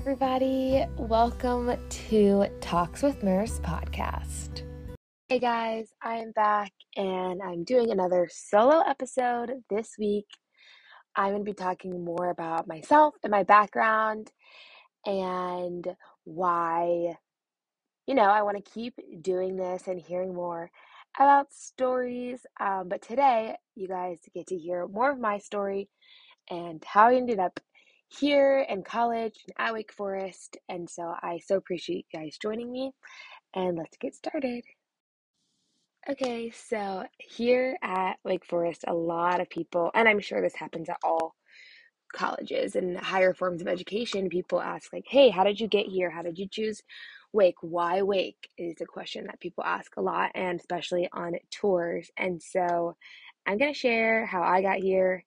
everybody. Welcome to Talks with Merce podcast. Hey guys, I am back and I'm doing another solo episode this week. I'm going to be talking more about myself and my background and why, you know, I want to keep doing this and hearing more about stories. Um, but today, you guys get to hear more of my story and how I ended up here in college and at Wake Forest. And so I so appreciate you guys joining me. And let's get started. Okay, so here at Wake Forest, a lot of people, and I'm sure this happens at all colleges and higher forms of education, people ask, like, hey, how did you get here? How did you choose Wake? Why Wake? Is a question that people ask a lot, and especially on tours. And so I'm going to share how I got here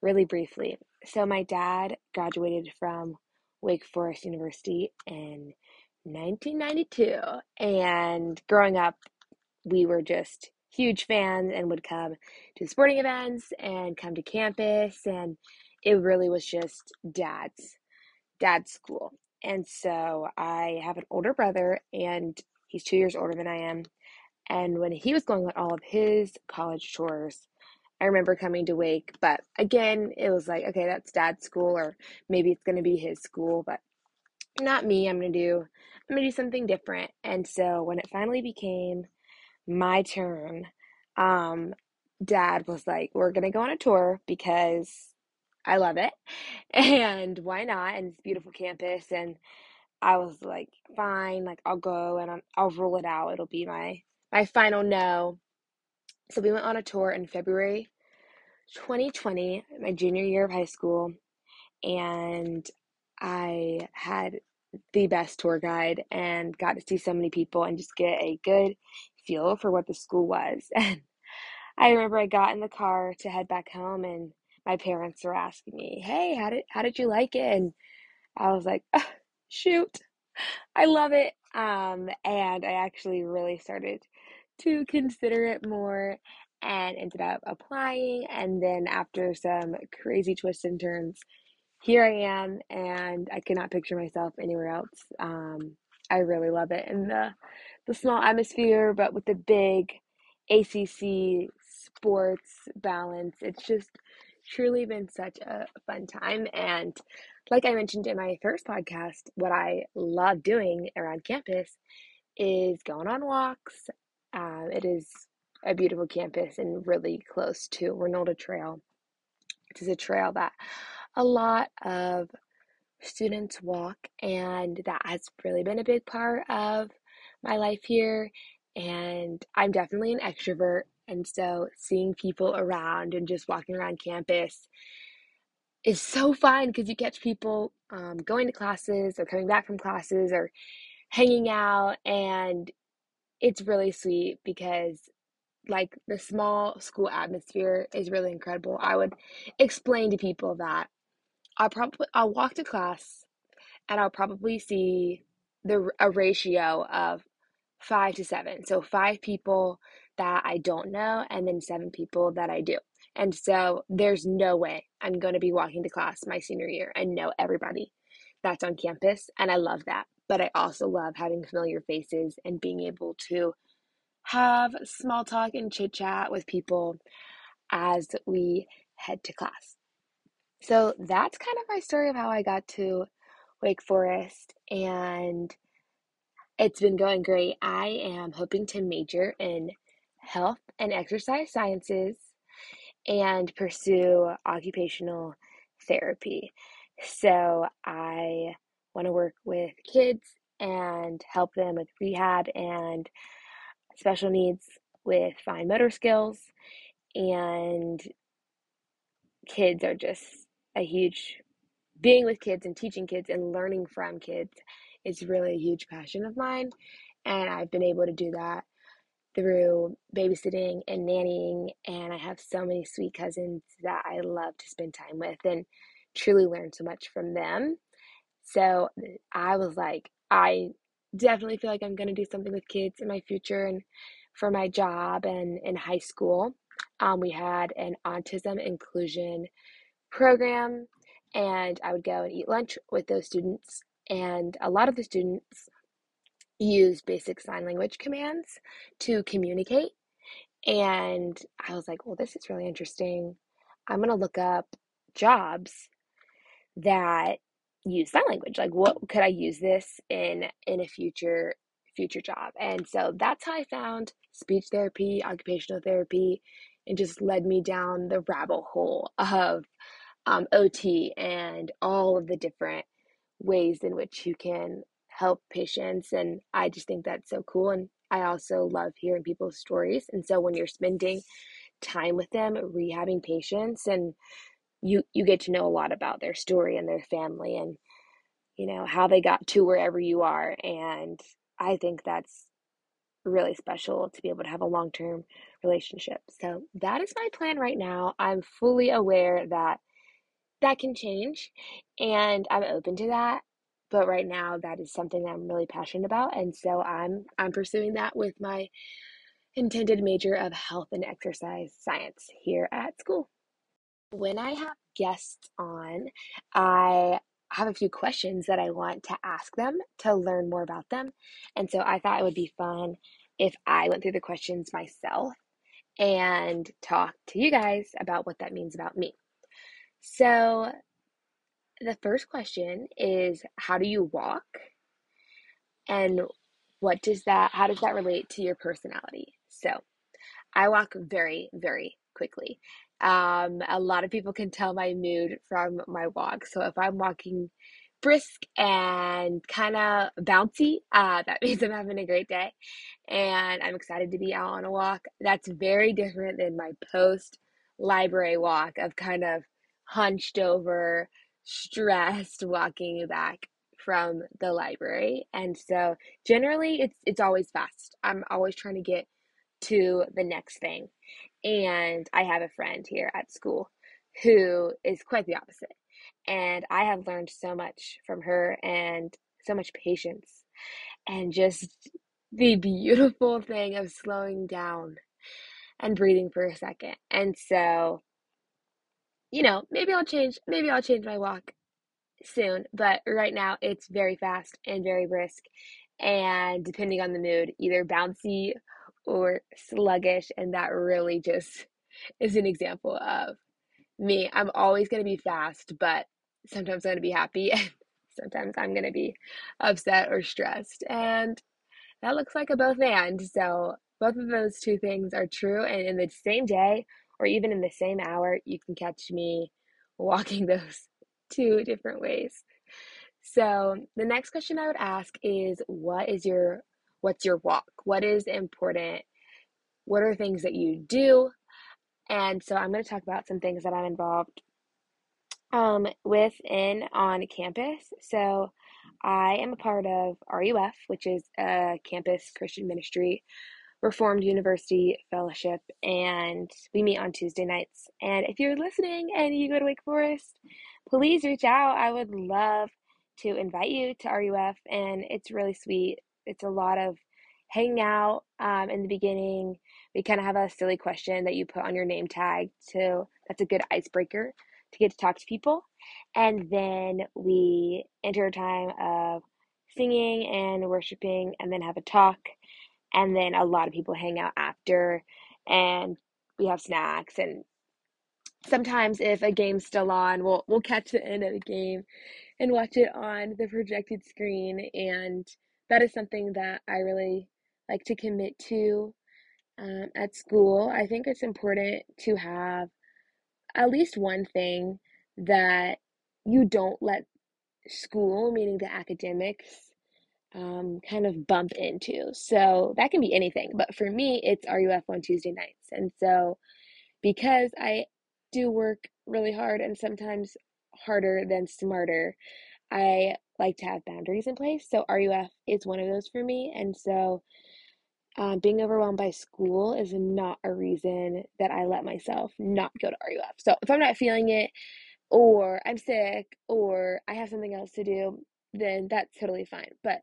really briefly. So, my dad graduated from Wake Forest University in 1992. And growing up, we were just huge fans and would come to sporting events and come to campus. And it really was just dad's dad's school. And so I have an older brother, and he's two years older than I am. And when he was going on all of his college tours, I remember coming to Wake, but again, it was like, okay, that's dad's school, or maybe it's going to be his school, but not me. I'm going to do, I'm going to do something different. And so when it finally became my turn, um, dad was like, we're going to go on a tour because I love it. And why not? And it's beautiful campus. And I was like, fine, like I'll go and i I'll rule it out. It'll be my, my final no. So we went on a tour in February 2020, my junior year of high school, and I had the best tour guide and got to see so many people and just get a good feel for what the school was. And I remember I got in the car to head back home and my parents were asking me, "Hey, how did how did you like it?" And I was like, oh, "Shoot. I love it." Um and I actually really started to consider it more and ended up applying. And then after some crazy twists and turns, here I am, and I cannot picture myself anywhere else. Um, I really love it, and the the small atmosphere, but with the big ACC sports balance. It's just truly been such a fun time. And like I mentioned in my first podcast, what I love doing around campus is going on walks. Uh, it is a beautiful campus and really close to Reynolda Trail. It is a trail that a lot of students walk, and that has really been a big part of my life here. And I'm definitely an extrovert, and so seeing people around and just walking around campus is so fun because you catch people um, going to classes or coming back from classes or hanging out, and it's really sweet because like the small school atmosphere is really incredible. I would explain to people that I'll probably I'll walk to class and I'll probably see the a ratio of 5 to 7. So 5 people that I don't know and then 7 people that I do. And so there's no way I'm going to be walking to class my senior year and know everybody that's on campus and I love that. But I also love having familiar faces and being able to have small talk and chit chat with people as we head to class. So that's kind of my story of how I got to Wake Forest, and it's been going great. I am hoping to major in health and exercise sciences and pursue occupational therapy. So I want to work with kids and help them with rehab and special needs with fine motor skills, and kids are just a huge being with kids and teaching kids and learning from kids is really a huge passion of mine. And I've been able to do that through babysitting and nannying. And I have so many sweet cousins that I love to spend time with and truly learn so much from them. So I was like, I definitely feel like I'm going to do something with kids in my future and for my job and in high school. Um, we had an autism inclusion program, and I would go and eat lunch with those students and a lot of the students use basic sign language commands to communicate. And I was like, well, this is really interesting. I'm going to look up jobs that use sign language. Like, what could I use this in in a future future job? And so that's how I found speech therapy, occupational therapy, and just led me down the rabbit hole of um, OT and all of the different ways in which you can help patients. And I just think that's so cool. And I also love hearing people's stories. And so when you're spending time with them, rehabbing patients, and you you get to know a lot about their story and their family and you know how they got to wherever you are and i think that's really special to be able to have a long-term relationship. So that is my plan right now. I'm fully aware that that can change and i'm open to that but right now that is something that i'm really passionate about and so i'm i'm pursuing that with my intended major of health and exercise science here at school when I have guests on, I have a few questions that I want to ask them to learn more about them. And so I thought it would be fun if I went through the questions myself and talk to you guys about what that means about me. So the first question is how do you walk? And what does that how does that relate to your personality? So I walk very, very quickly. Um, a lot of people can tell my mood from my walk. So if I'm walking brisk and kind of bouncy, uh, that means I'm having a great day and I'm excited to be out on a walk. That's very different than my post library walk of kind of hunched over, stressed walking back from the library. And so generally it's it's always fast. I'm always trying to get to the next thing. And I have a friend here at school who is quite the opposite. And I have learned so much from her and so much patience and just the beautiful thing of slowing down and breathing for a second. And so, you know, maybe I'll change maybe I'll change my walk soon, but right now it's very fast and very brisk and depending on the mood, either bouncy or sluggish. And that really just is an example of me. I'm always going to be fast, but sometimes I'm going to be happy. And sometimes I'm going to be upset or stressed. And that looks like a both and. So both of those two things are true. And in the same day or even in the same hour, you can catch me walking those two different ways. So the next question I would ask is what is your what's your walk? What is important? What are things that you do? And so I'm going to talk about some things that I'm involved um, with in on campus. So I am a part of RUF, which is a campus Christian ministry Reformed University Fellowship, and we meet on Tuesday nights. And if you're listening and you go to Wake Forest, please reach out. I would love to invite you to RUF, and it's really sweet. It's a lot of hanging out um, in the beginning. We kind of have a silly question that you put on your name tag, so that's a good icebreaker to get to talk to people. And then we enter a time of singing and worshiping, and then have a talk and then a lot of people hang out after and we have snacks and sometimes if a game's still on we'll we'll catch the end of the game and watch it on the projected screen and that is something that I really like to commit to um, at school. I think it's important to have at least one thing that you don't let school, meaning the academics, um, kind of bump into. So that can be anything. But for me, it's RUF on Tuesday nights. And so because I do work really hard and sometimes harder than smarter, I like to have boundaries in place. So RUF is one of those for me. And so um, being overwhelmed by school is not a reason that I let myself not go to RUF. So if I'm not feeling it, or I'm sick, or I have something else to do, then that's totally fine. But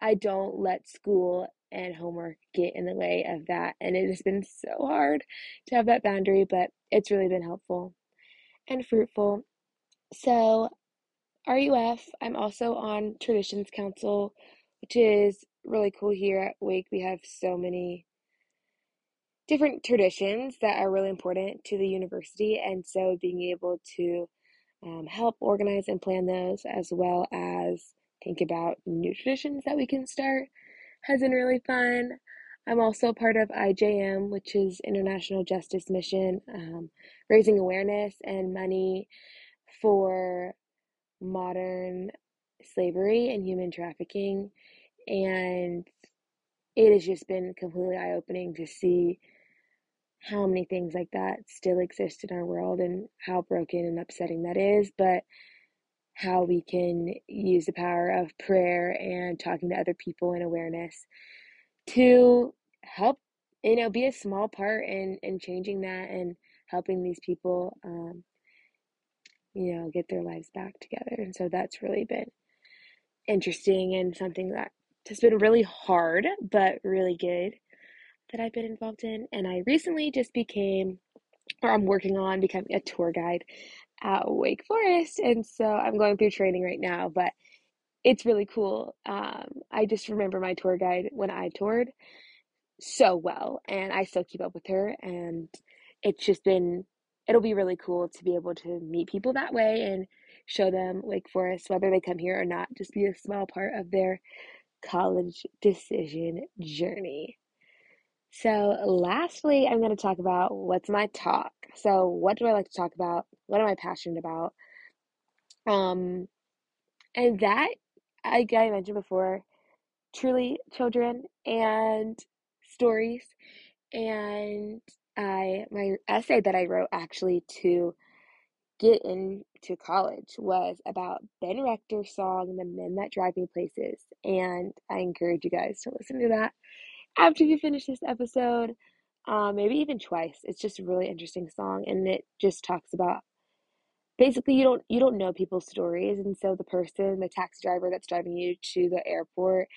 I don't let school and homework get in the way of that. And it has been so hard to have that boundary, but it's really been helpful and fruitful. So, RUF. I'm also on Traditions Council, which is really cool here at Wake. We have so many different traditions that are really important to the university, and so being able to um, help organize and plan those as well as think about new traditions that we can start has been really fun. I'm also part of IJM, which is International Justice Mission, um, raising awareness and money for modern slavery and human trafficking. And it has just been completely eye opening to see how many things like that still exist in our world and how broken and upsetting that is, but how we can use the power of prayer and talking to other people and awareness to help you know be a small part in in changing that and helping these people um, you know get their lives back together. And so that's really been interesting and something that has been really hard but really good that I've been involved in. And I recently just became or I'm working on becoming a tour guide at Wake Forest. And so I'm going through training right now but it's really cool. Um, I just remember my tour guide when I toured so well and I still keep up with her. And it's just been it'll be really cool to be able to meet people that way and show them Wake Forest whether they come here or not just be a small part of their college decision journey. So lastly, I'm going to talk about what's my talk. So what do I like to talk about? What am I passionate about? Um and that like I mentioned before, truly children and stories and I my essay that I wrote actually to get into college was about Ben Rector's song The Men That Drive Me Places and I encourage you guys to listen to that after you finish this episode um, maybe even twice. It's just a really interesting song and it just talks about basically you don't you don't know people's stories and so the person the taxi driver that's driving you to the airport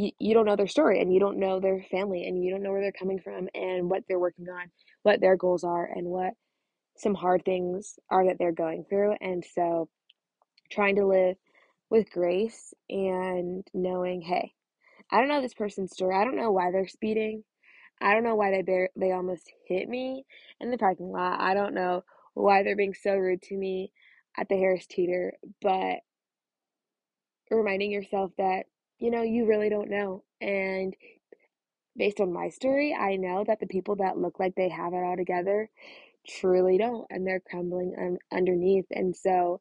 you, you don't know their story and you don't know their family and you don't know where they're coming from and what they're working on, what their goals are, and what some hard things are that they're going through. And so trying to live with grace and knowing, hey, I don't know this person's story. I don't know why they're speeding. I don't know why they bear, they almost hit me in the parking lot. I don't know why they're being so rude to me at the Harris Teeter, but reminding yourself that you know, you really don't know. And based on my story, I know that the people that look like they have it all together truly don't, and they're crumbling un- underneath. And so,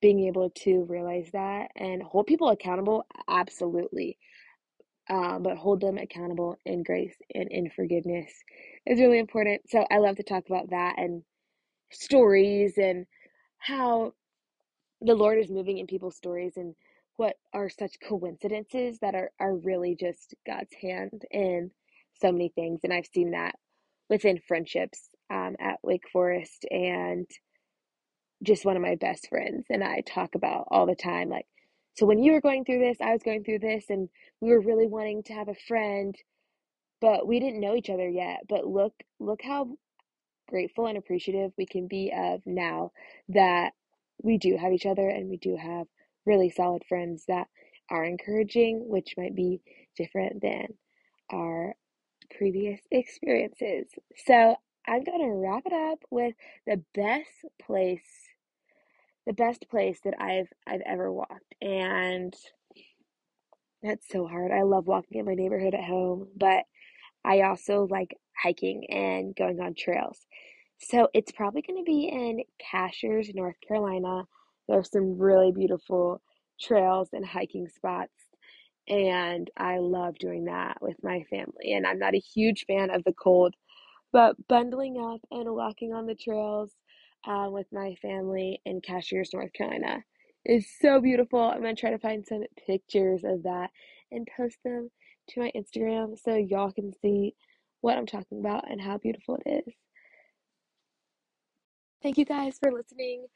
being able to realize that and hold people accountable, absolutely. Um, but hold them accountable in grace and in forgiveness is really important. So, I love to talk about that and stories and how the Lord is moving in people's stories and what are such coincidences that are, are really just God's hand in so many things. And I've seen that within friendships um, at Wake Forest and just one of my best friends and I talk about all the time like so when you were going through this I was going through this and we were really wanting to have a friend but we didn't know each other yet but look look how grateful and appreciative we can be of now that we do have each other and we do have really solid friends that are encouraging, which might be different than our previous experiences. So I'm going to wrap it up with the best place the best place that I've I've ever walked and that's so hard. I love walking in my neighborhood at home, but I also like hiking and going on trails. So it's probably going to be in Cashiers, North Carolina. There's some really beautiful trails and hiking spots. And I love doing that with my family. And I'm not a huge fan of the cold, but bundling up and walking on the trails uh, with my family in Cashiers, North Carolina is so beautiful. I'm going to try to find some pictures of that and post them to my Instagram so y'all can see what I'm talking about and how beautiful it is. Thank you guys for listening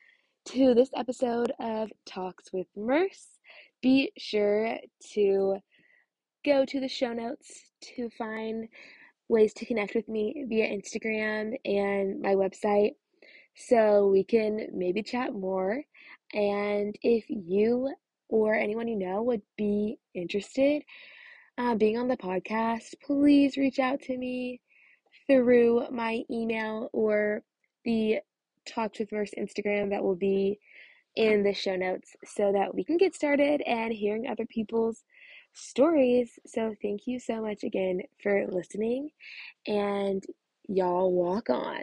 to this episode of Talks with Merce. Be sure to go to the show notes to find ways to connect with me via Instagram and my website. so we can maybe chat more. And if you or anyone you know would be interested uh, being on the podcast, please reach out to me through my email or the Talks with Merce Instagram that will be in the show notes so that we can get started and hearing other people's stories. So, thank you so much again for listening, and y'all walk on.